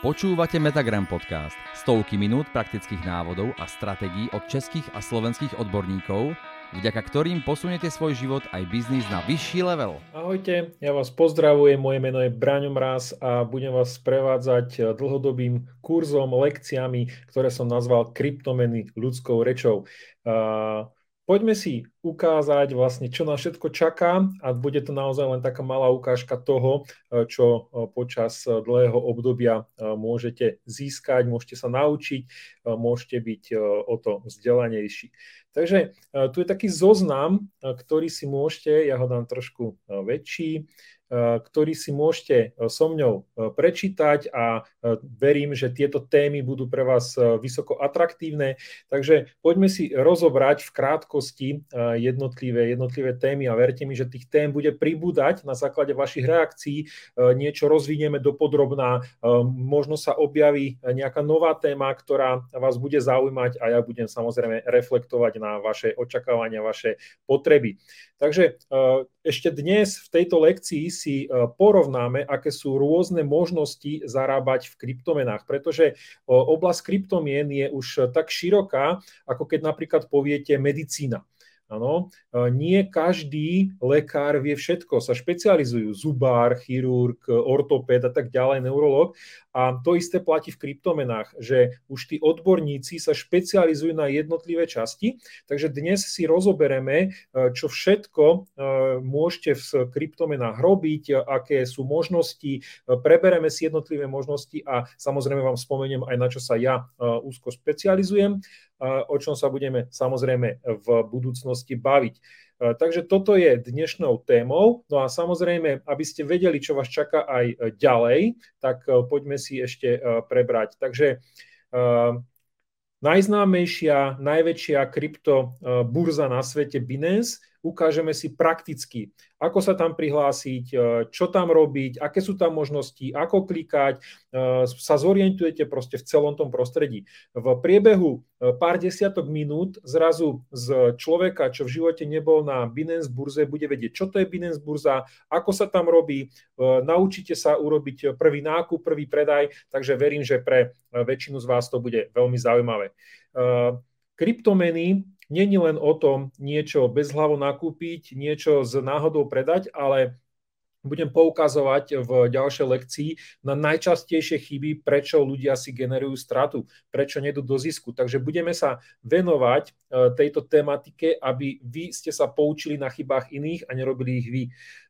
Počúvate Metagram podcast. Stovky minút praktických návodov a stratégií od českých a slovenských odborníkov, vďaka ktorým posuniete svoj život aj biznis na vyšší level. Ahojte, ja vás pozdravujem, moje meno je Braňo Mraz a budem vás prevádzať dlhodobým kurzom, lekciami, ktoré som nazval kryptomeny ľudskou rečou. Uh, Poďme si ukázať vlastne, čo nás všetko čaká a bude to naozaj len taká malá ukážka toho, e, čo e, počas e, dlhého obdobia môžete získať, môžete sa naučiť, môžete byť o to vzdelanejší. Takže tu je taký zoznam, ktorý si môžete, ja ho dám trošku väčší, ktorý si môžete eh, so mňou eh, prečítať a verím, že tieto témy budú pre vás vysoko atraktívne. Takže poďme si rozobrať v krátkosti jednotlivé, jednotlivé témy a verte mi, že tých tém bude pribúdať na základe vašich reakcií. Niečo rozvinieme do podrobná, možno sa objaví nejaká nová téma, ktorá vás bude zaujímať a ja budem samozrejme reflektovať na vaše očakávania, vaše potreby. Takže ešte dnes v tejto lekcii si e, porovnáme, aké sú rôzne možnosti zarábať v kryptomenách, pretože oblasť kryptomien je už tak široká, ako keď napríklad poviete medicína. Áno, e, nie každý lekár vie všetko, sa špecializujú zubár, chirurg, ortopéd a tak ďalej, neurolog. A to isté platí v kryptomenách, že už tí odborníci sa špecializujú na jednotlivé časti. Takže dnes si rozobereme, e, čo všetko e, môžete v kryptomenách robiť, aké sú možnosti, prebereme si jednotlivé možnosti a samozrejme vám spomeniem aj na čo sa ja úzko špecializujem o čom sa budeme samozrejme v budúcnosti baviť. Takže toto je dnešnou témou. No a samozrejme, aby ste vedeli, čo vás čaká aj ďalej, tak e, poďme si ešte e, prebrať. Takže e, najznámejšia, najväčšia kryptoburza na svete Binance ukážeme si prakticky, ako sa tam prihlásiť, e, čo tam robiť, aké sú tam možnosti, ako klikať, e, sa zorientujete proste v celom tom prostredí. V priebehu e, pár desiatok minút zrazu z človeka, čo v živote nebol na Binance burze, bude vedieť, čo to je Binance burza, ako sa tam robí, naučíte sa urobiť prvý nákup, prvý predaj, takže verím, že pre väčšinu z vás to bude veľmi zaujímavé. Kryptomeny Není len o tom niečo bez hlavo nakúpiť, niečo z náhodou predať, ale budem poukazovať v ďalšej lekcii na najčastejšie chyby, prečo ľudia si generujú stratu, prečo nedú do zisku. Takže budeme sa venovať e, tejto tematike, aby vy ste sa poučili na chybách iných a nerobili ich vy.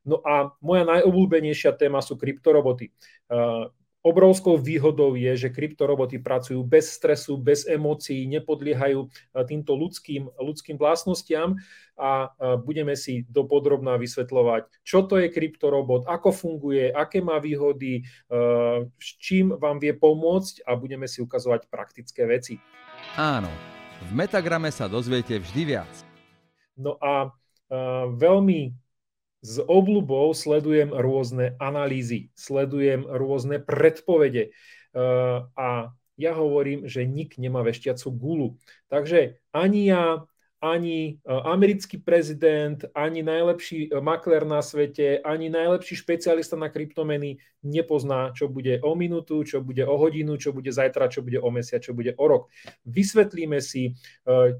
No a moja najobľúbenejšia téma sú kryptoroboty. E, Obrovskou výhodou je, že kryptoroboty pracujú bez stresu, bez emócií, nepodliehajú eh, týmto ľudským, ľudským vlastnostiam a eh, budeme si dopodrobná vysvetľovať, čo to je kryptorobot, ako funguje, aké má výhody, eh, s čím vám vie pomôcť a budeme si ukazovať praktické veci. Áno, v Metagrame sa dozviete vždy viac. No a veľmi s obľubou sledujem rôzne analýzy, sledujem rôzne predpovede eh, a ja hovorím, že nik nemá veštiacu gulu. Takže ani ja, ani eh, americký prezident, ani najlepší eh, makler na svete, ani najlepší špecialista na kryptomeny nepozná, čo bude o minútu, čo bude o hodinu, čo bude zajtra, čo bude o mesiac, čo bude o rok. Vysvetlíme si,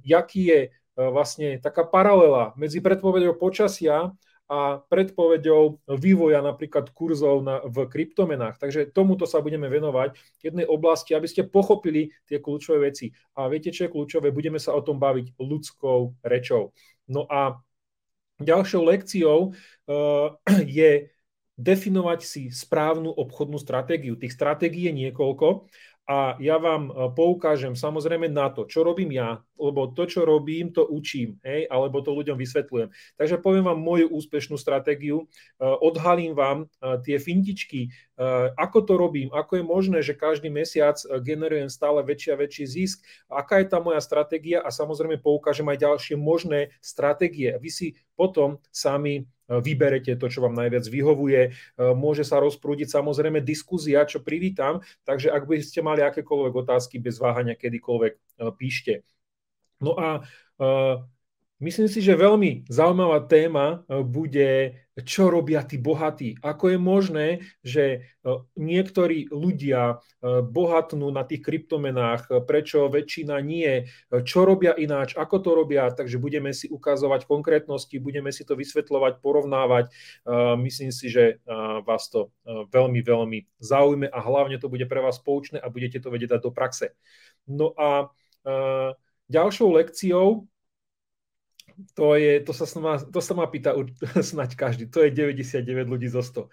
jaký je vlastne taká paralela medzi predpovedou počasia a predpovedou vývoja napríklad kurzov na, v kryptomenách. Takže tomuto sa budeme venovať jednej oblasti, aby ste pochopili tie kľúčové veci. A viete, čo je kľúčové? Budeme sa o tom baviť ľudskou rečou. No a ďalšou lekciou uh, je definovať si správnu obchodnú stratégiu. Tých stratégií je niekoľko a ja vám e, poukážem samozrejme na to, čo robím ja, lebo to, čo robím, to učím, hej, alebo to ľuďom vysvetľujem. Takže poviem vám moju úspešnú stratégiu, e, odhalím vám e, tie fintičky, ako to robím, ako je možné, že každý mesiac generujem stále väčší a väčší zisk, aká je tá moja stratégia? A samozrejme poukážem aj ďalšie možné stratégie. Vy si potom sami vyberete to, čo vám najviac vyhovuje. E, môže sa rozprúdiť samozrejme diskuzia, čo privítam, takže ak by ste mali akékoľvek otázky, bez váhania kedykoľvek e, píšte. No a myslím si, že veľmi zaujímavá téma bude čo robia tí bohatí. Ako je možné, že e, niektorí ľudia e, bohatnú na tých kryptomenách, prečo väčšina nie, čo robia ináč, ako to robia, takže budeme si ukazovať konkrétnosti, budeme si to vysvetľovať, porovnávať. Myslím si, že vás to veľmi, veľmi zaujme a hlavne to bude pre vás poučné a budete to vedieť dať do praxe. No a ďalšou lekciou to, je, to, sa má, to sa má pýta snať každý. To je 99 ľudí zo 100.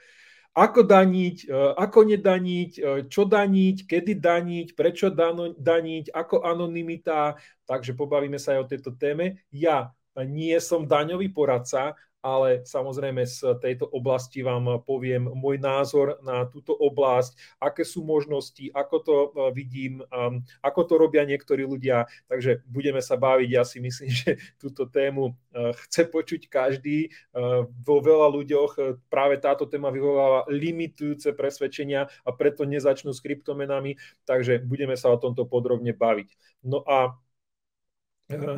Ako daniť, e, ako nedaniť, e, čo daniť, kedy daniť, prečo daniť, ako anonimita. Takže pobavíme sa aj o tejto téme. Ja nie som daňový poradca, ale samozrejme z tejto oblasti vám poviem môj názor na túto oblasť, aké sú možnosti, ako to e, vidím, ako to robia niektorí ľudia. Takže budeme sa baviť. Ja si myslím, že túto tému e, chce počuť každý. E, vo veľa ľuďoch práve táto téma vyvoláva limitujúce presvedčenia a preto nezačnú s kryptomenami. Takže budeme sa o tomto podrobne baviť. No a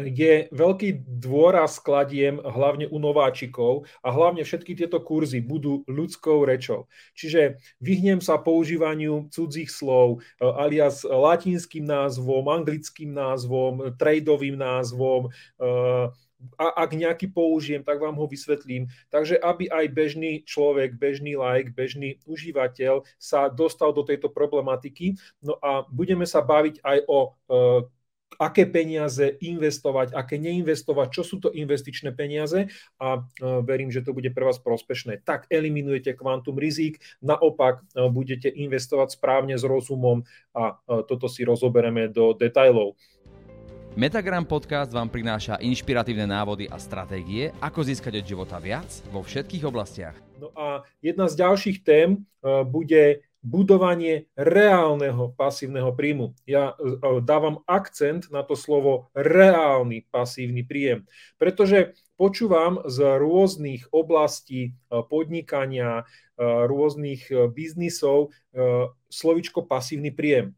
je veľký dôraz kladiem hlavne u nováčikov a hlavne všetky tieto kurzy budú ľudskou rečou. Čiže vyhnem sa používaniu cudzích slov e, alias latinským názvom, anglickým názvom, tradeovým názvom, e, a ak nejaký použijem, tak vám ho vysvetlím. Takže aby aj bežný človek, bežný like, bežný užívateľ sa dostal do tejto problematiky. No a budeme sa baviť aj o aké peniaze investovať, aké neinvestovať, čo sú to investičné peniaze a e, verím, že to bude pre vás prospešné. Tak eliminujete kvantum rizík, naopak e, budete investovať správne s rozumom a e, toto si rozobereme do detajlov. Metagram podcast vám prináša inšpiratívne návody a stratégie, ako získať od života viac vo všetkých oblastiach. No a jedna z ďalších tém bude budovanie reálneho pasívneho príjmu. Ja e, dávam akcent na to slovo reálny pasívny príjem, pretože počúvam z rôznych oblastí e, podnikania, e, rôznych biznisov slovičko pasívny príjem.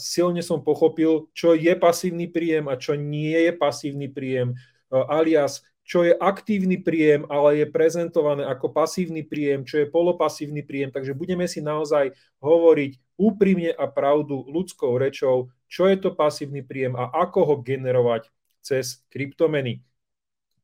Silne som pochopil, čo je pasívny príjem a čo nie je pasívny príjem, alias čo je aktívny príjem, ale je prezentované ako pasívny príjem, čo je polopasívny príjem. Takže budeme si naozaj hovoriť úprimne a pravdu ľudskou rečou, čo je to pasívny príjem a ako ho generovať cez kryptomeny.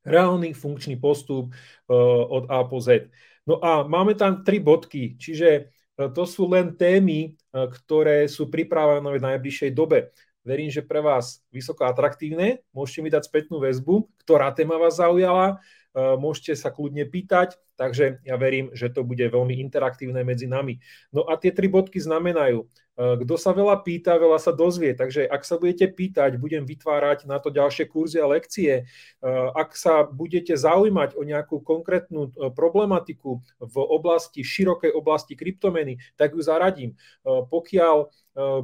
Reálny funkčný postup uh, od A po Z. No a máme tam tri bodky, čiže uh, to sú len témy, uh, ktoré sú pripravené v najbližšej dobe. Verím, že pre vás vysoko atraktívne. Môžete mi dať spätnú väzbu, ktorá téma vás zaujala. E, môžete sa kľudne pýtať, takže ja verím, že to bude veľmi interaktívne medzi nami. No a tie tri bodky znamenajú, e, kto sa veľa pýta, veľa sa dozvie. Takže ak sa budete pýtať, budem vytvárať na to ďalšie kurzy a lekcie. E, ak sa budete zaujímať o nejakú konkrétnu problematiku v oblasti, širokej oblasti kryptomeny, tak ju zaradím. Pokiaľ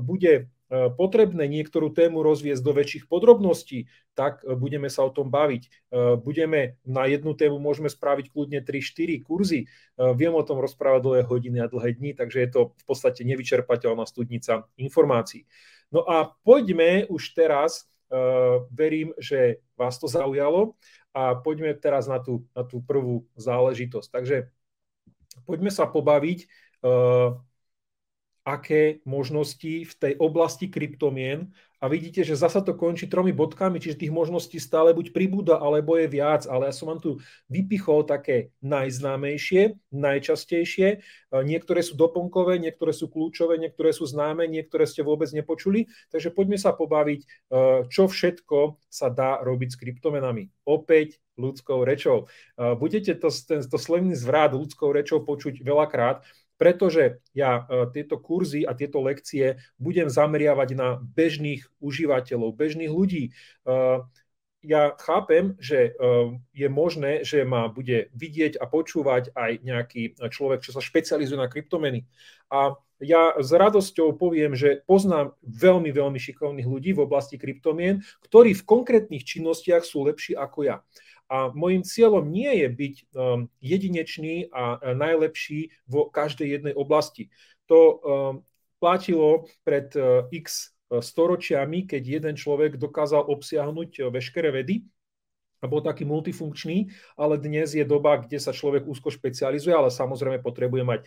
bude potrebné niektorú tému rozviesť do väčších podrobností, tak e, budeme sa o tom baviť. E, budeme na jednu tému môžeme spraviť kľudne 3-4 kurzy. Viem o tom rozprávať dlhé hodiny a dlhé dni, takže je to v podstate nevyčerpateľná studnica informácií. No a poďme už teraz, verím, že vás to zaujalo a poďme teraz na tú, na tú prvú záležitosť. Takže poďme sa pobaviť aké možnosti v tej oblasti kryptomien. A vidíte, že zasa to končí tromi bodkami, čiže tých možností stále buď pribúda, alebo je viac, ale ja som vám tu vypichol také najznámejšie, najčastejšie, e, niektoré sú doplnkové, niektoré sú kľúčové, niektoré sú známe, niektoré ste vôbec nepočuli, takže poďme sa pobaviť, e, čo všetko sa dá robiť s kryptomenami. Opäť ľudskou rečou. E, budete to, ten, to slovný zvrat ľudskou rečou počuť veľakrát, pretože ja e, tieto kurzy a tieto lekcie budem zameriavať na bežných užívateľov, bežných ľudí. E, ja chápem, že e, je možné, že ma bude vidieť a počúvať aj nejaký človek, čo sa špecializuje na kryptomeny. A ja s radosťou poviem, že poznám veľmi, veľmi šikovných ľudí v oblasti kryptomien, ktorí v konkrétnych činnostiach sú lepší ako ja. A môjim cieľom nie je byť um, jedinečný a najlepší vo každej jednej oblasti. To um, platilo pred uh, x uh, storočiami, keď jeden človek dokázal obsiahnuť uh, veškeré vedy. Bol taký multifunkčný, ale dnes je doba, kde sa človek úzko špecializuje, ale samozrejme potrebuje mať e,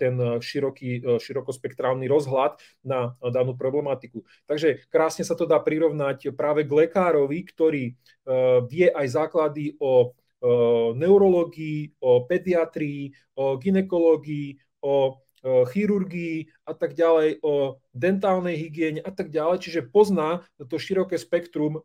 ten široký, e, širokospektrálny rozhľad na danú problematiku. Takže krásne sa to dá prirovnať práve k lekárovi, ktorý e, vie aj základy o neurológii, o pediatrii, o ginekológii, o chirurgii a tak ďalej, o dentálnej hygiene a tak ďalej, čiže pozná to široké spektrum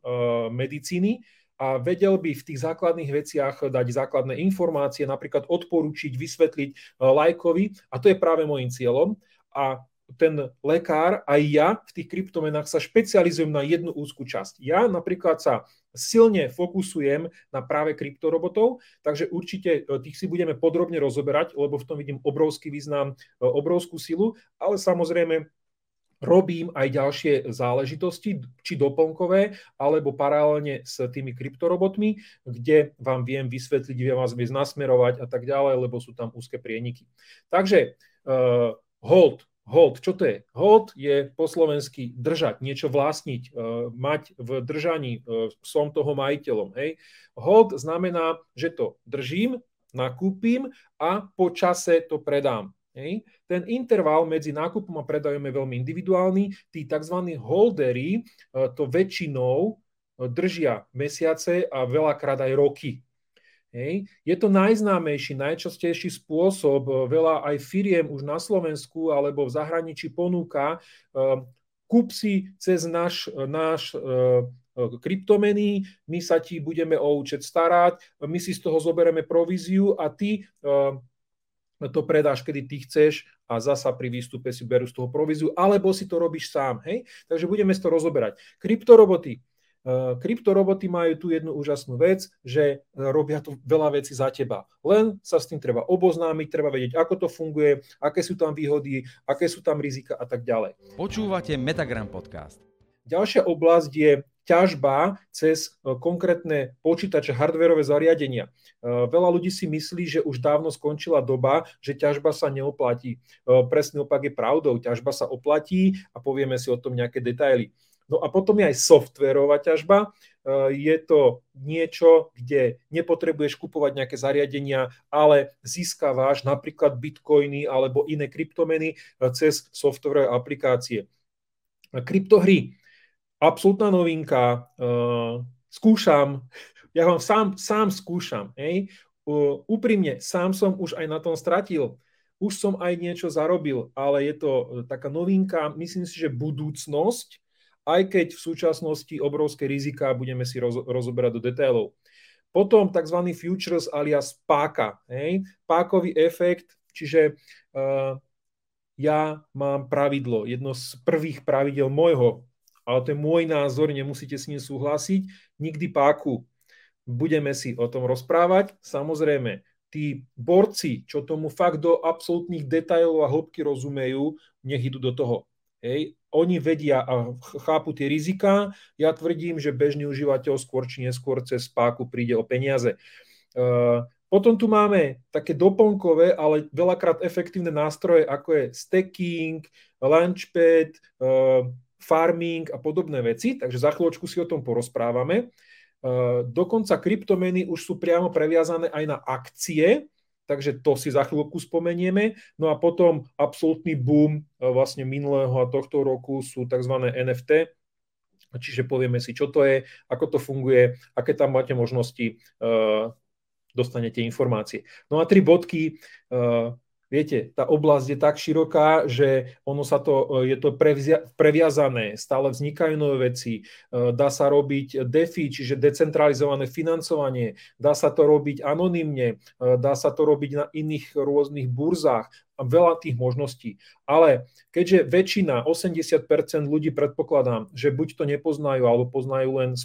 medicíny a vedel by v tých základných veciach dať základné informácie, napríklad odporučiť, vysvetliť e, lajkovi a to je práve môjim cieľom. A ten lekár, aj ja v tých kryptomenách sa špecializujem na jednu úzkú časť. Ja napríklad sa silne fokusujem na práve kryptorobotov, takže určite e, tých si budeme podrobne rozoberať, lebo v tom vidím obrovský význam, e, obrovskú silu, ale samozrejme robím aj ďalšie záležitosti, či doplnkové, alebo paralelne s tými kryptorobotmi, kde vám viem vysvetliť, viem vás viesť nasmerovať a tak ďalej, lebo sú tam úzke prieniky. Takže uh, hold, hold, čo to je? Hold je po slovensky držať, niečo vlastniť, uh, mať v držaní, uh, som toho majiteľom. Hej? Hold znamená, že to držím, nakúpim a po čase to predám. Hej. Ten interval medzi nákupom a predajom je veľmi individuálny. Tí tzv. holdery e, to väčšinou e, držia mesiace a veľakrát aj roky. Hej. Je to najznámejší, najčastejší spôsob, e, veľa aj firiem už na Slovensku alebo v zahraničí ponúka, kúp si cez náš, náš kryptomeny, my sa ti budeme o účet starať, my si z toho zoberieme províziu a ty to predáš, kedy ty chceš a zasa pri výstupe si berú z toho províziu, alebo si to robíš sám. Hej? Takže budeme to rozoberať. Kryptoroboty. Uh, kryptoroboty majú tu jednu úžasnú vec, že robia to veľa vecí za teba. Len sa s tým treba oboznámiť, treba vedieť, ako to funguje, aké sú tam výhody, aké sú tam rizika a tak ďalej. Počúvate Metagram podcast. Ďalšia oblasť je ťažba cez e, konkrétne počítače, hardverové zariadenia. E, veľa ľudí si myslí, že už dávno skončila doba, že ťažba sa neoplatí. E, presný opak je pravdou. Ťažba sa oplatí a povieme si o tom nejaké detaily. No a potom je aj softverová ťažba. Je to niečo, kde nepotrebuješ kupovať nejaké zariadenia, ale získavaš napríklad bitcoiny alebo iné kryptomeny cez softverové aplikácie. Kryptohry absolútna novinka, uh, skúšam, ja vám sám, sám skúšam, hej. Uh, úprimne, sám som už aj na tom stratil. Už som aj niečo zarobil, ale je to uh, taká novinka, myslím si, že budúcnosť, aj keď v súčasnosti obrovské rizika budeme si roz, rozoberať do detailov. Potom tzv. futures alias páka. Hej? Pákový efekt, čiže uh, ja mám pravidlo, jedno z prvých pravidel môjho ale to je môj názor, nemusíte s ním súhlasiť, nikdy páku. Budeme si o tom rozprávať. Samozrejme, tí borci, čo tomu fakt do absolútnych detajlov a hĺbky rozumejú, nech idú do toho. Hej. Oni vedia a chápu tie rizika. Ja tvrdím, že bežný užívateľ skôr či neskôr cez páku príde o peniaze. Uh, potom tu máme také doplnkové, ale veľakrát efektívne nástroje, ako je stacking, launchpad, uh, farming a podobné veci, takže za chvíľočku si o tom porozprávame. E, dokonca kryptomeny už sú priamo previazané aj na akcie, takže to si za chvíľku spomenieme. No a potom absolútny boom e, vlastne minulého a tohto roku sú tzv. NFT, čiže povieme si, čo to je, ako to funguje, aké tam máte možnosti, e, dostanete informácie. No a tri bodky, Viete, tá oblasť je tak široká, že ono sa to, e, je to prevzia, previazané, stále vznikajú nové veci, e, dá sa robiť DeFi, čiže decentralizované financovanie, dá sa to robiť anonymne, e, dá sa to robiť na iných rôznych burzách, veľa tých možností. Ale keďže väčšina, 80% ľudí predpokladám, že buď to nepoznajú, alebo poznajú len z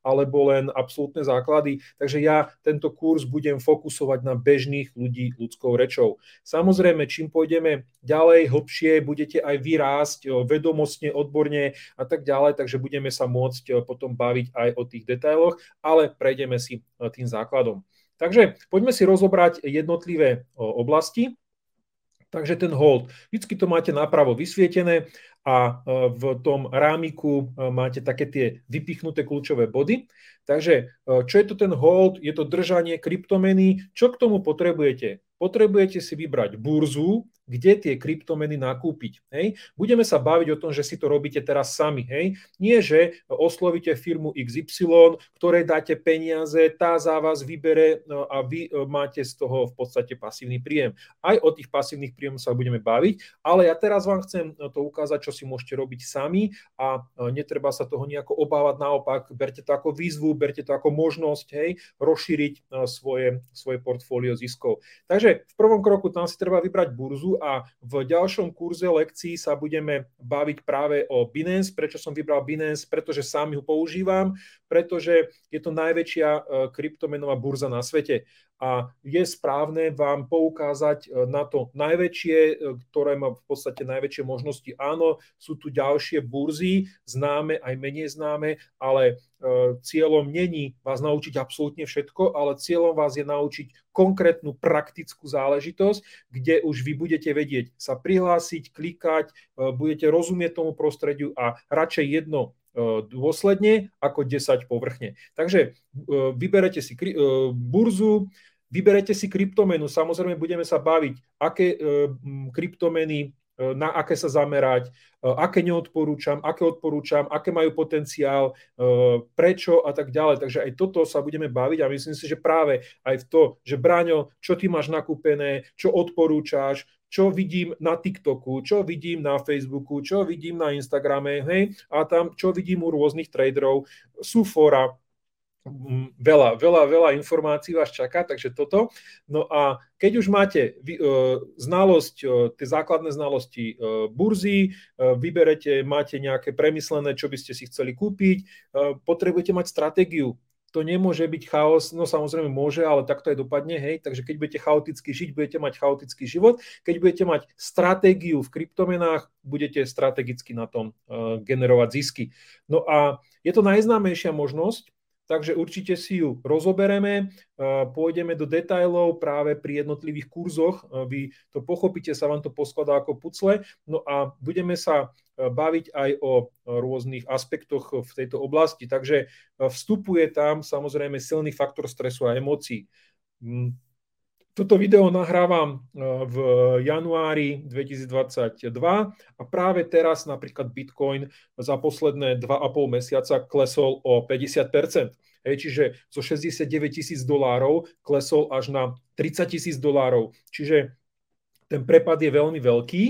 alebo len absolútne základy, takže ja tento kurz budem fokusovať na bežných ľudí ľudskou rečou. Samozrejme, čím pôjdeme ďalej, hlbšie, budete aj vyrásť vedomostne, odborne a tak ďalej, takže budeme sa môcť potom baviť aj o tých detailoch, ale prejdeme si tým základom. Takže poďme si rozobrať jednotlivé oblasti. Takže ten hold, vždycky to máte napravo vysvietené a e, v tom rámiku e, máte také tie vypichnuté kľúčové body. Takže e, čo je to ten hold? Je to držanie kryptomeny. Čo k tomu potrebujete? Potrebujete si vybrať burzu, kde tie kryptomeny nakúpiť. Hej. Budeme sa baviť o tom, že si to robíte teraz sami. Hej. Nie, že oslovíte firmu XY, ktorej dáte peniaze, tá za vás vybere a vy máte z toho v podstate pasívny príjem. Aj o tých pasívnych príjmoch sa budeme baviť, ale ja teraz vám chcem to ukázať, čo si môžete robiť sami a e, netreba sa toho nejako obávať. Naopak, berte to ako výzvu, berte to ako možnosť hej, rozšíriť e, svoje, svoje portfólio ziskov. Takže v prvom kroku tam si treba vybrať burzu a v ďalšom kurze lekcií sa budeme baviť práve o Binance. Prečo som vybral Binance? Pretože sám ho používam, pretože je to najväčšia e, kryptomenová burza na svete a je správne vám poukázať e, na to najväčšie, e, ktoré má v podstate najväčšie možnosti. Áno, sú tu ďalšie burzy, známe aj menej známe, ale e, cieľom není vás naučiť absolútne všetko, ale cieľom vás je naučiť konkrétnu praktickú záležitosť, kde už vy budete vedieť sa prihlásiť, klikať, budete rozumieť tomu prostrediu a radšej jedno dôsledne ako 10 povrchne. Takže vyberete si burzu, vyberete si kryptomenu, samozrejme budeme sa baviť, aké kryptomeny na aké sa zamerať, aké neodporúčam, aké odporúčam, aké majú potenciál, prečo a tak ďalej. Takže aj toto sa budeme baviť a myslím si, že práve aj v to, že Bráňo, čo ty máš nakúpené, čo odporúčaš, čo vidím na TikToku, čo vidím na Facebooku, čo vidím na Instagrame, hej, a tam, čo vidím u rôznych traderov, sú fora, mm, veľa, veľa, veľa informácií vás čaká, takže toto. No a keď už máte e, znalosť, e, tie základné znalosti e, burzy, vyberete, máte nejaké premyslené, čo by ste si chceli kúpiť, potrebujete mať stratégiu, to nemôže byť chaos, no samozrejme môže, ale takto aj dopadne, hej, takže keď budete chaoticky žiť, budete mať chaotický život, keď budete mať stratégiu v kryptomenách, budete strategicky na tom uh, generovať zisky. No a je to najznámejšia možnosť, takže určite si ju rozobereme, uh, pôjdeme do detajlov práve pri jednotlivých kurzoch, uh, vy to pochopíte, sa vám to poskladá ako pucle, no a budeme sa baviť aj o rôznych aspektoch v tejto oblasti. Takže e, vstupuje tam samozrejme silný faktor stresu a emócií. Mm, toto video nahrávam v januári 2022 a práve teraz napríklad Bitcoin za posledné 2,5 mesiaca klesol o 50%. Hej, čiže zo 69 tisíc dolárov klesol až na 30 tisíc dolárov. Čiže ten prepad je veľmi veľký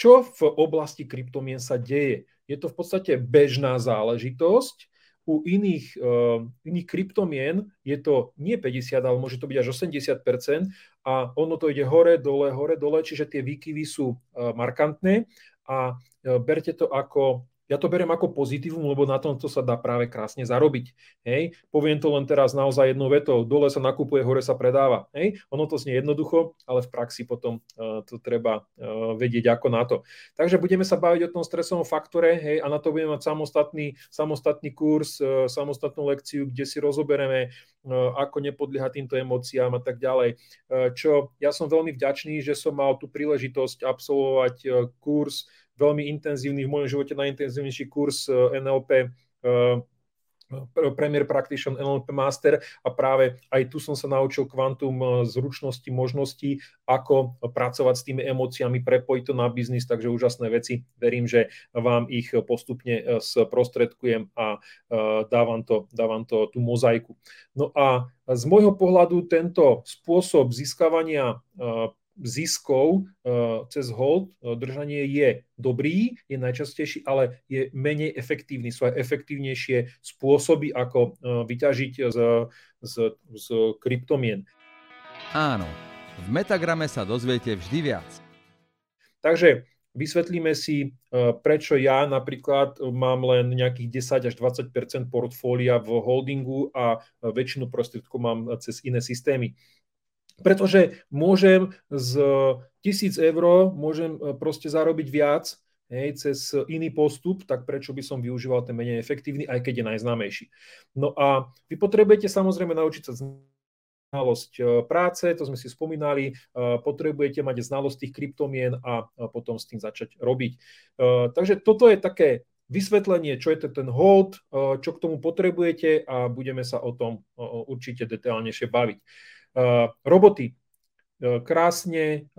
čo v oblasti kryptomien sa deje? Je to v podstate bežná záležitosť. U iných, uh, iných kryptomien je to nie 50, ale môže to byť až 80% a ono to ide hore, dole, hore, dole, čiže tie výkyvy sú uh, markantné a uh, berte to ako ja to beriem ako pozitívum, lebo na tomto sa dá práve krásne zarobiť. Hej? Poviem to len teraz naozaj jednou vetou. Dole sa nakupuje, hore sa predáva. Hej? Ono to znie jednoducho, ale v praxi potom uh, to treba uh, vedieť ako na to. Takže budeme sa baviť o tom stresovom faktore hej? a na to budeme mať samostatný, samostatný kurz, uh, samostatnú lekciu, kde si rozoberieme, uh, ako nepodliehať týmto emóciám a tak ďalej. Uh, čo ja som veľmi vďačný, že som mal tú príležitosť absolvovať uh, kurz veľmi intenzívny, v mojom živote najintenzívnejší kurz eh, NLP eh, Premier Practitioner NLP Master a práve aj tu som sa naučil kvantum eh, zručnosti, možností, ako pracovať s tými emóciami, prepojiť to na biznis, takže úžasné veci. Verím, že vám ich postupne sprostredkujem a dávam to, dávam to tú mozaiku. No a z môjho pohľadu tento spôsob získavania ziskov uh, cez hold uh, držanie je dobrý, je najčastejší, ale je menej efektívny. Sú aj efektívnejšie spôsoby, ako uh, vyťažiť z, z, z kryptomien. Áno, v Metagrame sa dozviete vždy viac. Takže vysvetlíme si, prečo ja napríklad mám len nejakých 10 až 20% portfólia v holdingu a väčšinu prostriedkov mám cez iné systémy pretože môžem z tisíc eur môžem e, proste zarobiť viac hej, cez iný postup, tak prečo by som využíval ten menej efektívny, aj keď je najznámejší. No a vy potrebujete samozrejme naučiť sa znalosť práce, to sme si spomínali, potrebujete mať znalosť tých kryptomien a potom s tým začať robiť. Takže toto je také vysvetlenie, čo je to ten hold, čo k tomu potrebujete a budeme sa o tom určite detailnejšie baviť. Roboty. Krásne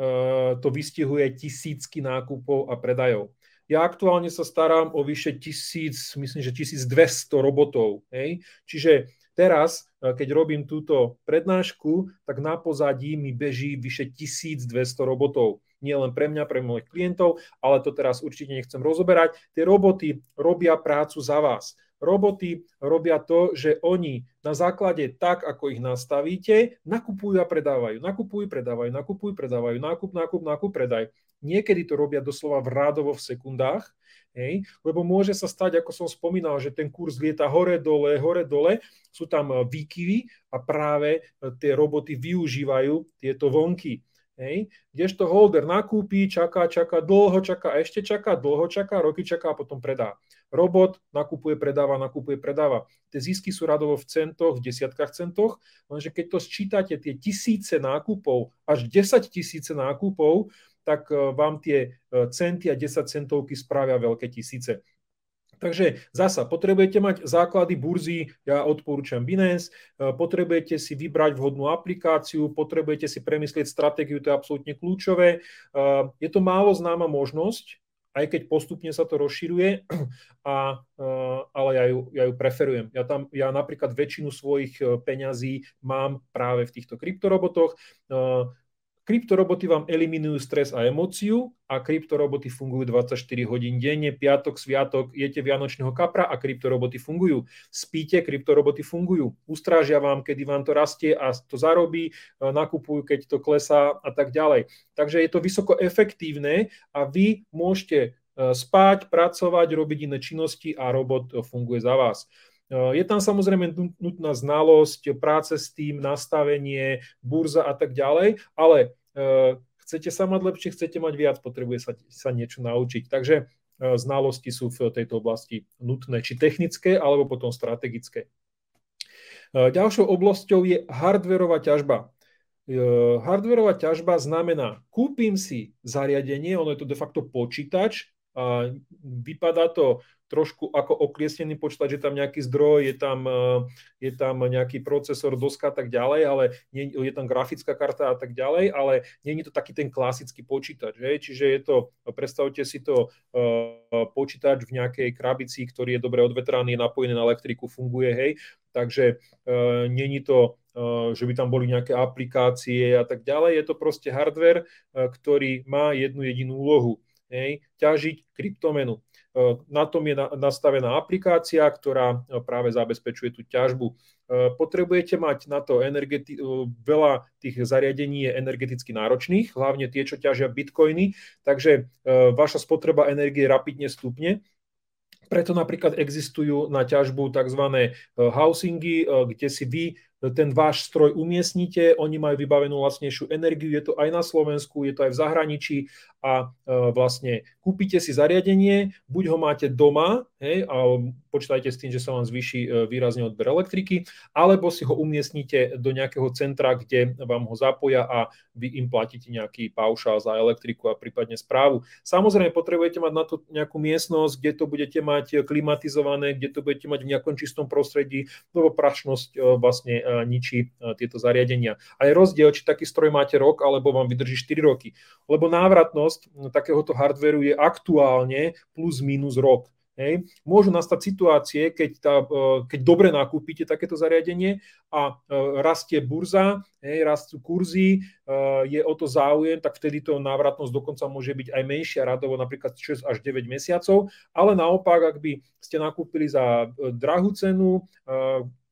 to vystihuje tisícky nákupov a predajov. Ja aktuálne sa starám o vyše tisíc, myslím, že 1200 robotov. Hej? Čiže teraz, e, keď robím túto prednášku, tak na pozadí mi beží vyše 1200 robotov. Nie len pre mňa, pre mojich klientov, ale to teraz určite nechcem rozoberať. Tie roboty robia prácu za vás. Roboty robia to, že oni na základe tak, ako ich nastavíte, nakupujú a predávajú. Nakupujú, predávajú, nakupujú, predávajú, nákup, nákup, nákup, predaj. Niekedy to robia doslova v rádovo v sekundách, hej, lebo môže sa stať, ako som spomínal, že ten kurz lieta hore, dole, hore, dole, sú tam e, výkyvy a práve e, tie roboty využívajú tieto vonky. Hej. Kdežto holder nakúpi, čaká, čaká, dlho čaká, ešte čaká, dlho čaká, roky čaká a potom predá. Robot nakupuje, predáva, nakupuje, predáva. Tie zisky sú radovo v centoch, v desiatkách centoch, lenže keď to sčítate, tie tisíce nákupov, až 10 tisíce nákupov, tak e, vám tie e, centy a 10 centovky spravia veľké tisíce. Takže zasa, potrebujete mať základy burzy, ja odporúčam Binance, e, potrebujete si vybrať vhodnú aplikáciu, potrebujete si premyslieť stratégiu, to je absolútne kľúčové. Je to málo známa možnosť, aj keď postupne sa to rozširuje, a, ale ja ju, ja ju preferujem. Ja, tam, ja napríklad väčšinu svojich peňazí mám práve v týchto kryptorobotoch. Kryptoroboty vám eliminujú stres a emóciu a kryptoroboty fungujú 24 hodín denne, piatok, sviatok, jete vianočného kapra a kryptoroboty fungujú. Spíte, kryptoroboty fungujú. Ustrážia vám, kedy vám to rastie a to zarobí, e, nakupujú, keď to klesá a tak ďalej. Takže je to vysoko efektívne a vy môžete e, spať, pracovať, robiť iné činnosti a robot funguje za vás. E, je tam samozrejme nutná znalosť, práce s tým, nastavenie, burza a tak ďalej, ale e, chcete sa mať lepšie, chcete mať viac, potrebuje sa, sa niečo naučiť. Takže e, znalosti sú v tejto oblasti nutné, či technické, alebo potom strategické. Ďalšou oblasťou je hardverová ťažba. Hardverová ťažba znamená, kúpim si zariadenie, ono je to de facto počítač, vypadá to trošku ako okliesnený počítač, je tam nejaký zdroj, je tam, eh, je tam nejaký procesor, doska a tak ďalej, ale nie, je tam grafická karta a tak ďalej, ale nie je to taký ten klasický počítač. Hej? Čiže je to, predstavte si to, uh, počítač v nejakej krabici, ktorý je dobre odvetraný, je napojený na elektriku, funguje, hej. Takže uh, není to že by tam boli nejaké aplikácie a tak ďalej. Je to proste hardware, ktorý má jednu jedinú úlohu. Hej, ťažiť kryptomenu. E, na tom je nastavená aplikácia, ktorá e, práve zabezpečuje tú ťažbu. E, potrebujete mať na to energeti- veľa tých zariadení je energeticky náročných, hlavne tie, čo ťažia bitcoiny, takže vaša spotreba energie rapidne stupne. Preto napríklad existujú na ťažbu tzv. housingy, kde si vy ten váš stroj umiestnite, oni majú vybavenú lacnejšiu energiu, je to aj na Slovensku, je to aj v zahraničí a e, vlastne kúpite si zariadenie, buď ho máte doma, hej, a počítajte s tým, že sa vám zvýši e, výrazne odber elektriky, alebo si ho umiestnite do nejakého centra, kde vám ho zapoja a vy im platíte nejaký paušál za elektriku a prípadne správu. Samozrejme, potrebujete mať na to nejakú miestnosť, kde to budete mať klimatizované, kde to budete mať v nejakom čistom prostredí, lebo prašnosť e, vlastne ničí tieto zariadenia. A je rozdiel, či taký stroj máte rok, alebo vám vydrží 4 roky. Lebo návratnosť takéhoto hardveru je aktuálne plus minus rok. Hej. Môžu nastať situácie, keď, tá, keď dobre nakúpite takéto zariadenie a rastie burza, hej, rastú kurzy, je o to záujem, tak vtedy to návratnosť dokonca môže byť aj menšia, radovo napríklad 6 až 9 mesiacov, ale naopak, ak by ste nakúpili za drahú cenu,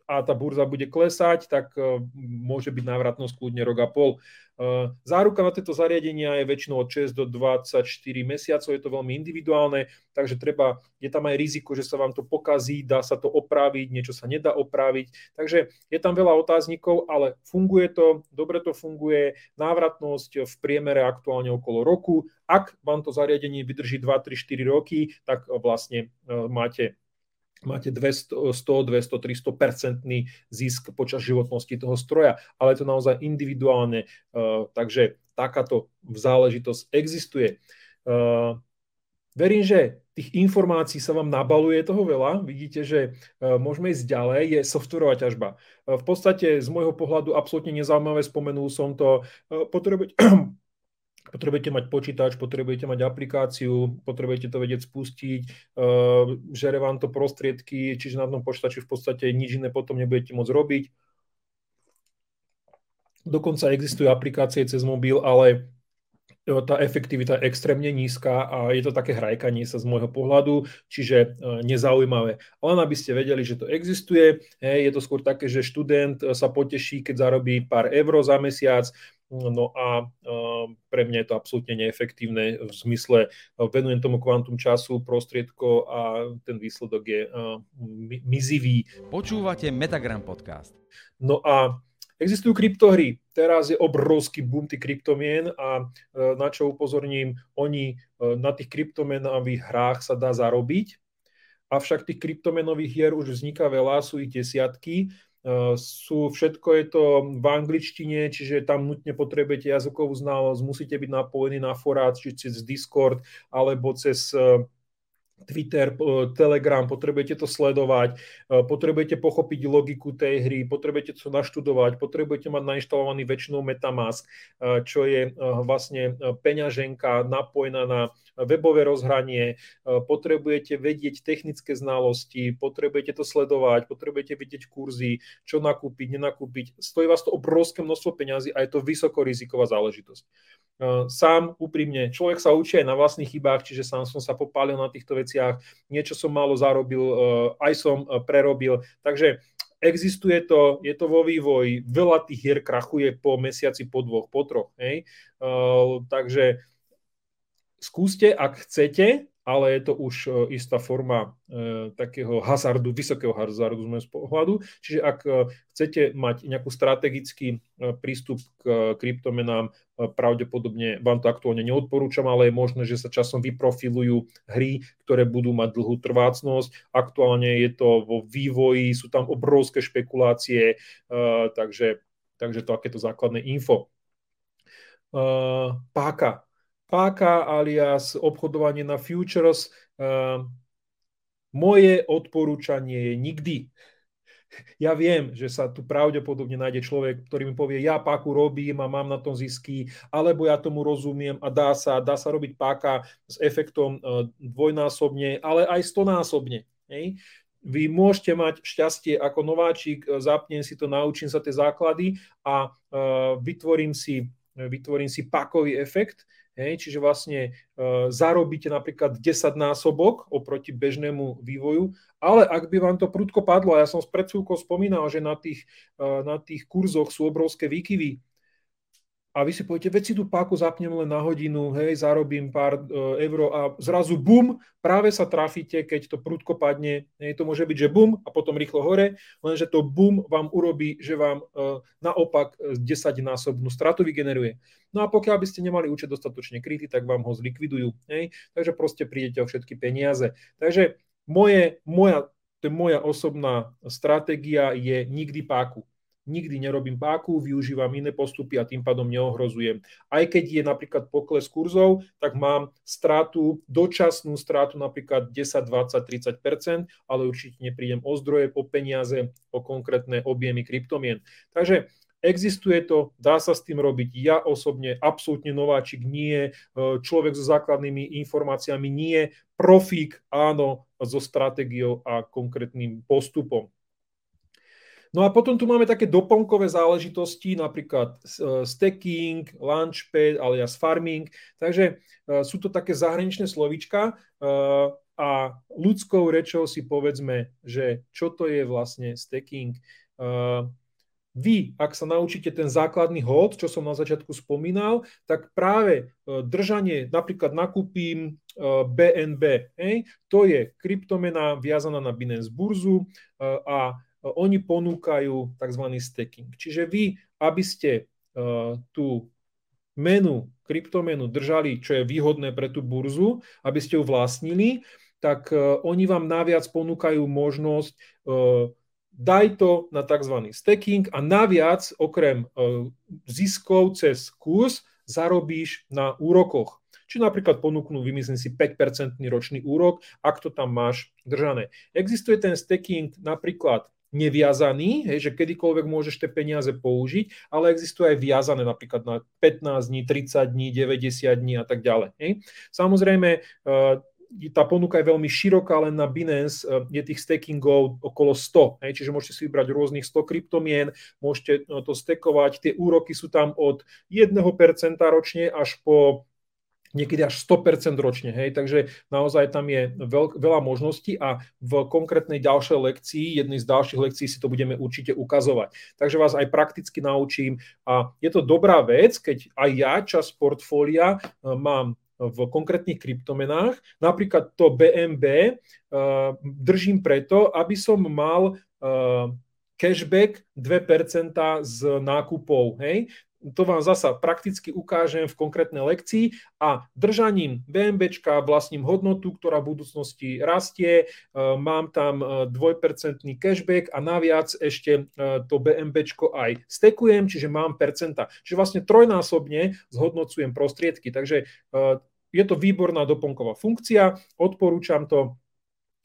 a tá burza bude klesať, tak e, môže byť návratnosť kľudne rok a pol. E, záruka na tieto zariadenia je väčšinou od 6 do 24 mesiacov, je to veľmi individuálne, takže treba, je tam aj riziko, že sa vám to pokazí, dá sa to opraviť, niečo sa nedá opraviť, takže je tam veľa otáznikov, ale funguje to, dobre to funguje, návratnosť v priemere aktuálne okolo roku. Ak vám to zariadenie vydrží 2, 3, 4 roky, tak vlastne e, máte máte 200, 100, 200, 300 percentný zisk počas životnosti toho stroja, ale je to naozaj individuálne, uh, takže takáto záležitosť existuje. Uh, verím, že tých informácií sa vám nabaluje toho veľa. Vidíte, že uh, môžeme ísť ďalej. Je softwarová ťažba. V podstate z môjho pohľadu absolútne nezaujímavé, spomenul som to. Potrebujete Potrebujete mať počítač, potrebujete mať aplikáciu, potrebujete to vedieť spustiť, uh, žere vám to prostriedky, čiže na tom počítači v podstate nič iné potom nebudete môcť robiť. Dokonca existujú aplikácie cez mobil, ale e, tá efektivita je extrémne nízka a je to také hrajkanie sa z môjho pohľadu, čiže uh, nezaujímavé. Len aby ste vedeli, že to existuje, je to skôr také, že študent sa poteší, keď zarobí pár eur za mesiac, No a pre mňa je to absolútne neefektívne v zmysle, venujem tomu kvantum času, prostriedko a ten výsledok je mizivý. Počúvate Metagram podcast. No a existujú kryptohry. Teraz je obrovský boom tých kryptomien a na čo upozorním, oni na tých kryptomenových hrách sa dá zarobiť, avšak tých kryptomenových hier už vzniká veľa, sú ich desiatky sú, všetko je to v angličtine, čiže tam nutne potrebujete jazykovú znalosť, musíte byť napojení na forát, či cez Discord, alebo cez eh, Twitter, Telegram, potrebujete to sledovať, potrebujete pochopiť logiku tej hry, potrebujete to naštudovať, potrebujete mať nainštalovaný väčšinou Metamask, čo je vlastne peňaženka napojená na webové rozhranie, e, potrebujete vedieť technické znalosti, potrebujete to sledovať, potrebujete vidieť kurzy, čo nakúpiť, nenakúpiť. Stojí vás to obrovské množstvo peňazí a je to vysokoriziková záležitosť. E, sám úprimne, človek sa učí aj na vlastných chybách, čiže sám som sa popálil na týchto veciach, niečo som málo zarobil, e, aj som prerobil, takže existuje to, je to vo vývoji, veľa tých hier krachuje po mesiaci, po dvoch, po troch. Hej? Takže skúste, ak chcete, ale je to už e, istá forma e, takého hazardu, vysokého hazardu z môjho pohľadu. Čiže ak e, chcete mať nejaký strategický e, prístup k kryptomenám, pravdepodobne vám to aktuálne neodporúčam, ale je možné, že sa časom vyprofilujú hry, ktoré budú mať dlhú trvácnosť. Aktuálne je to vo vývoji, sú tam obrovské špekulácie, takže, takže to akéto základné info. Páka páka alias obchodovanie na futures. Ehm, moje odporúčanie je nikdy. Ja viem, že sa tu pravdepodobne nájde človek, ktorý mi povie, ja páku robím a mám na tom zisky, alebo ja tomu rozumiem a dá sa, dá sa robiť páka s efektom e, dvojnásobne, ale aj stonásobne. Hej? Vy môžete mať šťastie ako nováčik, e, zapnem si to, naučím sa tie základy a uh, vytvorím si, vytvorím si pákový efekt, Hej, čiže vlastne e, zarobíte napríklad 10 násobok oproti bežnému vývoju, ale ak by vám to prudko padlo, a ja som s chvíľkou spomínal, že na tých, e, na tých kurzoch sú obrovské výkyvy, a vy si poviete, veď si tú páku zapnem len na hodinu, hej, zarobím pár uh, eur a zrazu bum, práve sa trafíte, keď to prudko padne, hej, to môže byť, že bum a potom rýchlo hore, lenže to bum vám urobí, že vám uh, naopak 10-násobnú stratu vygeneruje. No a pokiaľ by ste nemali účet dostatočne krytý, tak vám ho zlikvidujú, hej, takže proste prídete o všetky peniaze. Takže moje, moja, to je moja osobná stratégia je nikdy páku nikdy nerobím páku, využívam iné postupy a tým pádom neohrozujem. Aj keď je napríklad pokles kurzov, tak mám stratu, dočasnú stratu napríklad 10, 20, 30% ale určite neprídem o zdroje, o peniaze, o konkrétne objemy kryptomien. Takže Existuje to, dá sa s tým robiť. Ja osobne absolútne nováčik nie, človek so základnými informáciami nie, profík áno, so stratégiou a konkrétnym postupom. No a potom tu máme také doplnkové záležitosti, napríklad e, stacking, launchpad alias farming. Takže e, sú to také zahraničné slovíčka e, a ľudskou rečou si povedzme, že čo to je vlastne stacking. Vy, ak sa naučíte ten základný hold, čo som na začiatku spomínal, tak práve držanie, napríklad nakúpim BNB, to je kryptomena viazaná na Binance burzu a oni ponúkajú tzv. stacking. Čiže vy, aby ste uh, tú menu, kryptomenu držali, čo je výhodné pre tú burzu, aby ste ju vlastnili, tak oni vám naviac ponúkajú možnosť daj to na tzv. stacking a naviac okrem ziskov cez kurz zarobíš na úrokoch. Či napríklad ponúknú, vymyslím si, 5% ročný úrok, ak to tam máš držané. Existuje ten stacking napríklad neviazaný, hej, že kedykoľvek môžeš tie peniaze použiť, ale existuje aj viazané napríklad na 15 dní, 30 dní, 90 dní a tak ďalej. Hej. Samozrejme, eh, tá ponuka je veľmi široká, len na Binance eh, je tých stakingov okolo 100, hej, čiže môžete si vybrať rôznych 100 kryptomien, môžete eh, to stakovať, tie úroky sú tam od 1% ročne až po niekedy až 100% ročne. Hej? Takže naozaj tam je veľk, veľa možností a v konkrétnej ďalšej lekcii, jednej z ďalších lekcií si to budeme určite ukazovať. Takže vás aj prakticky naučím a je to dobrá vec, keď aj ja čas portfólia e, mám v konkrétnych kryptomenách. Napríklad to BMB e, držím preto, aby som mal uh, cashback 2% z nákupov. Hej? To vám zasa prakticky ukážem v konkrétnej lekcii. A držaním BMBčka vlastním hodnotu, ktorá v budúcnosti rastie, e, mám tam 2% e, cashback a naviac ešte e, to BMBčko aj stekujem, čiže mám percenta. Čiže vlastne trojnásobne zhodnocujem prostriedky, takže je to výborná doplnková funkcia, odporúčam to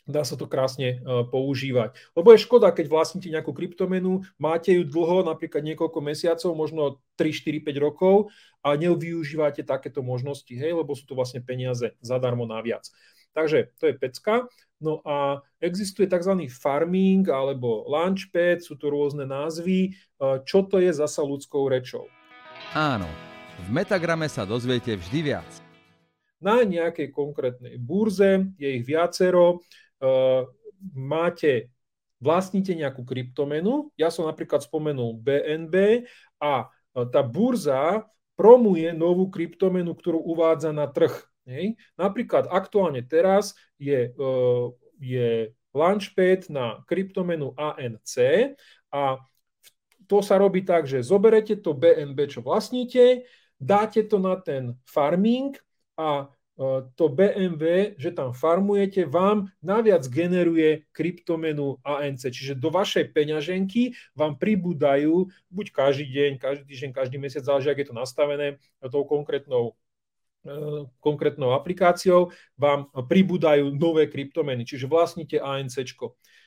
dá sa to krásne uh, používať. Lebo je škoda, keď vlastníte nejakú kryptomenu, máte ju dlho, napríklad niekoľko mesiacov, možno 3, 4, 5 rokov a nevyužívate takéto možnosti, hej, lebo sú to vlastne peniaze zadarmo naviac. Takže to je pecka. No a existuje tzv. farming alebo launchpad, sú to rôzne názvy. Uh, čo to je zasa ľudskou rečou? Áno, v Metagrame sa dozviete vždy viac. Na nejakej konkrétnej burze je ich viacero máte, vlastníte nejakú kryptomenu, ja som napríklad spomenul BNB a tá burza promuje novú kryptomenu, ktorú uvádza na trh. Hej. Napríklad aktuálne teraz je, je launchpad na kryptomenu ANC a to sa robí tak, že zoberete to BNB, čo vlastníte, dáte to na ten farming a to BMW, že tam farmujete, vám naviac generuje kryptomenu ANC. Čiže do vašej peňaženky vám pribúdajú buď každý deň, každý týždeň, každý mesiac, záleží, ak je to nastavené tou konkrétnou e, konkrétnou aplikáciou, vám pribúdajú nové kryptomeny, čiže vlastníte ANC.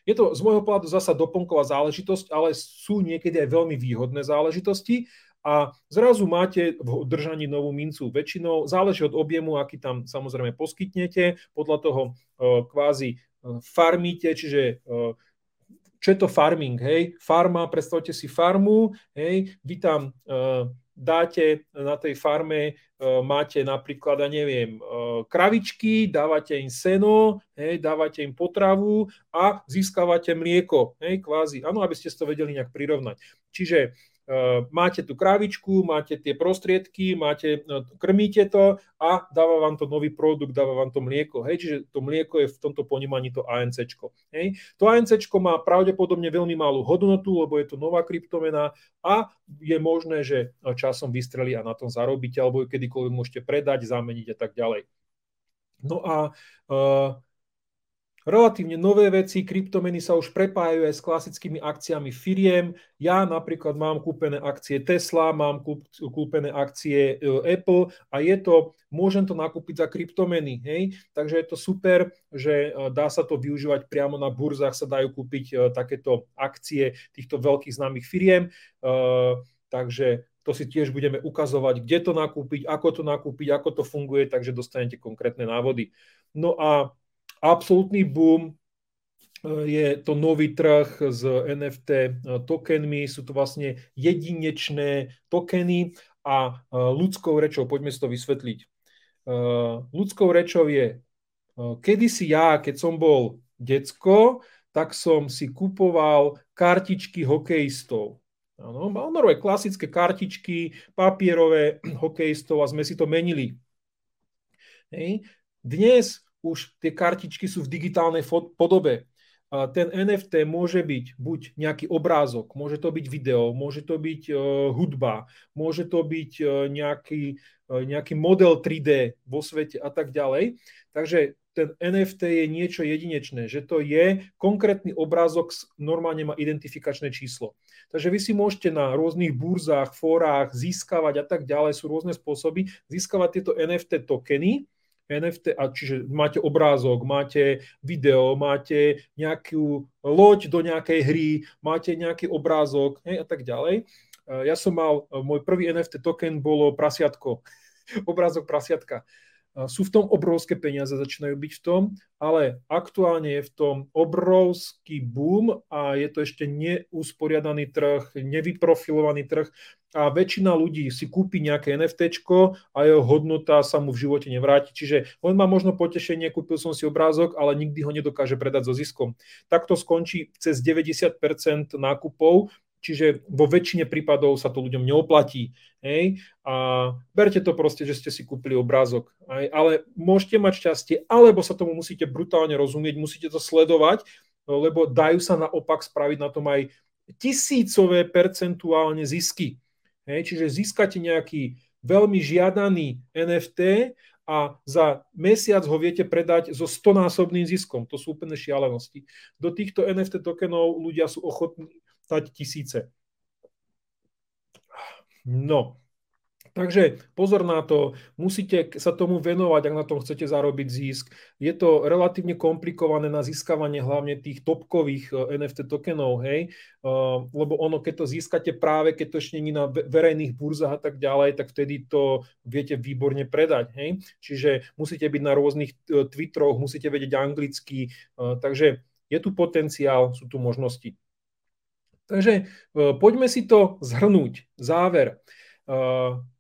Je to z môjho pohľadu zasa doplnková záležitosť, ale sú niekedy aj veľmi výhodné záležitosti, a zrazu máte v držaní novú mincu. Väčšinou záleží od objemu, aký tam samozrejme poskytnete, podľa toho e, kvázi e, farmíte, čiže e, čo je to farming, hej? Farma, predstavte si farmu, hej, vy tam dáte na tej farme, máte napríklad, ja neviem, kravičky, dávate im seno, hej, dávate im potravu a získavate mlieko, hej, kvázi. Áno, aby ste to vedeli nejak prirovnať. Čiže Eh, máte tú krávičku, máte tie prostriedky, máte, no, krmíte to a dáva vám to nový produkt, dáva vám to mlieko. Hej? Čiže to mlieko je v tomto ponímaní to ANC. Hej? To ANC má pravdepodobne veľmi malú hodnotu, lebo je to nová kryptomena a je možné, že časom vystrelí a na tom zarobíte, alebo kedykoľvek môžete predať, zameniť a tak ďalej. No a uh, relatívne nové veci, kryptomeny sa už prepájajú aj s klasickými akciami firiem. Ja napríklad mám kúpené akcie Tesla, mám kúpené akcie e, Apple a je to, môžem to nakúpiť za kryptomeny. Hej? Takže je to super, že e, dá sa to využívať priamo na burzách, sa dajú kúpiť e, takéto akcie týchto veľkých známych firiem. Takže to si tiež budeme ukazovať, kde to nakúpiť, ako to nakúpiť, ako to funguje, takže dostanete konkrétne návody. No a absolútny boom e, je to nový trh s NFT e, tokenmi, sú to vlastne jedinečné tokeny a e, ľudskou rečou, poďme si to vysvetliť. Ľudskou rečou je, kedysi ja, keď som bol decko, tak som si kupoval kartičky hokejistov. Áno, mal klasické kartičky, papierové hokejistov a sme si to menili. Hej. Dnes už tie kartičky sú v digitálnej podobe. Ten NFT môže byť buď nejaký obrázok, môže to byť video, môže to byť uh, hudba, môže to byť uh, nejaký, uh, nejaký model 3D vo svete a tak ďalej. Takže ten NFT je niečo jedinečné, že to je konkrétny obrázok, normálne má identifikačné číslo. Takže vy si môžete na rôznych burzách, fórach získavať a tak ďalej, sú rôzne spôsoby, získavať tieto NFT tokeny, NFT, a čiže máte obrázok, máte video, máte nejakú loď do nejakej hry, máte nejaký obrázok hej, a tak ďalej. Ja som mal, môj prvý NFT token bolo prasiatko, obrázok prasiatka sú v tom obrovské peniaze, začínajú byť v tom, ale aktuálne je v tom obrovský boom a je to ešte neusporiadaný trh, nevyprofilovaný trh a väčšina ľudí si kúpi nejaké NFT a jeho hodnota sa mu v živote nevráti. Čiže on má možno potešenie, kúpil som si obrázok, ale nikdy ho nedokáže predať so ziskom. Takto skončí cez 90% nákupov Čiže vo väčšine prípadov sa to ľuďom neoplatí. Hej? A berte to proste, že ste si kúpili obrázok. Hej? Ale môžete mať šťastie, alebo sa tomu musíte brutálne rozumieť, musíte to sledovať, lebo dajú sa naopak spraviť na tom aj tisícové percentuálne zisky. Hej? Čiže získate nejaký veľmi žiadaný NFT a za mesiac ho viete predať so 100-násobným ziskom. To sú úplne šialenosti. Do týchto NFT tokenov ľudia sú ochotní stať tisíce. No, takže pozor na to, musíte sa tomu venovať, ak na tom chcete zarobiť zisk. Je to relatívne komplikované na získavanie hlavne tých topkových eh, NFT tokenov, hej, uh, lebo ono, keď to získate práve, keď to ešte nie na verejných burzách a tak ďalej, tak vtedy to viete výborne predať, hej. Čiže musíte byť na rôznych uh, Twitteroch, musíte vedieť anglicky, takže je tu potenciál, sú tu možnosti. Takže e, poďme si to zhrnúť. Záver. E,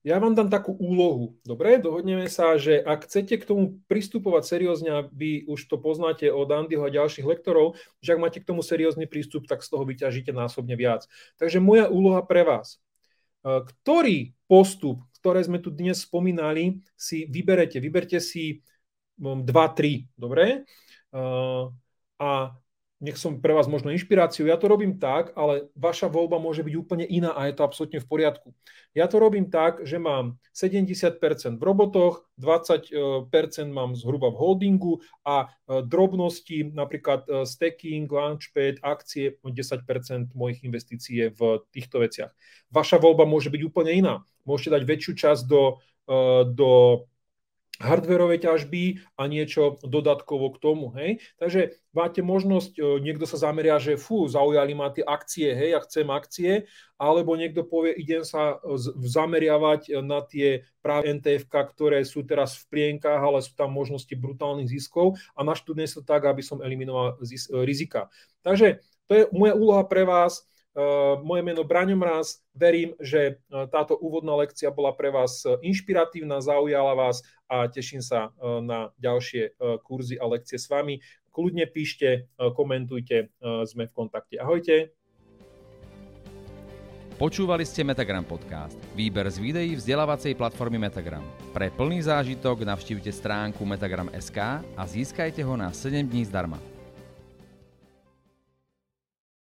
ja vám dám takú úlohu. Dobre, dohodneme sa, že ak chcete k tomu pristupovať seriózne, vy už to poznáte od Andyho a ďalších lektorov, že ak máte k tomu seriózny prístup, tak z toho vyťažíte násobne viac. Takže moja úloha pre vás. E, ktorý postup, ktoré sme tu dnes spomínali, si vyberete? Vyberte si 2-3, dobre? A nech som pre vás možno inšpiráciu. Ja to robím tak, ale vaša voľba môže byť úplne iná a je to absolútne v poriadku. Ja to robím tak, že mám 70% v robotoch, 20% mám zhruba v holdingu a e, drobnosti, napríklad e, staking, launchpad, akcie, 10% mojich investícií je v týchto veciach. Vaša voľba môže byť úplne iná. Môžete dať väčšiu časť do, e, do hardwareové ťažby a niečo dodatkovo k tomu. Hej? Takže máte možnosť, e, niekto sa zameria, že fú, zaujali ma tie akcie, hej, ja chcem akcie, alebo niekto povie, idem sa zameriavať na tie práve NTF, ktoré sú teraz v plienkách, ale sú tam možnosti brutálnych ziskov a naštudujem sa tak, aby som eliminoval rizika. Takže to je moja úloha pre vás moje meno Braňo Mraz, verím, že eh, táto úvodná lekcia bola pre vás eh, inšpiratívna, zaujala vás a teším sa na ďalšie kurzy a lekcie s vami. Kľudne píšte, komentujte, sme v kontakte. Ahojte. Počúvali ste Metagram Podcast, výber z videí vzdelávacej platformy Metagram. Pre plný zážitok navštívte stránku metagram.sk a získajte ho na 7 dní zdarma.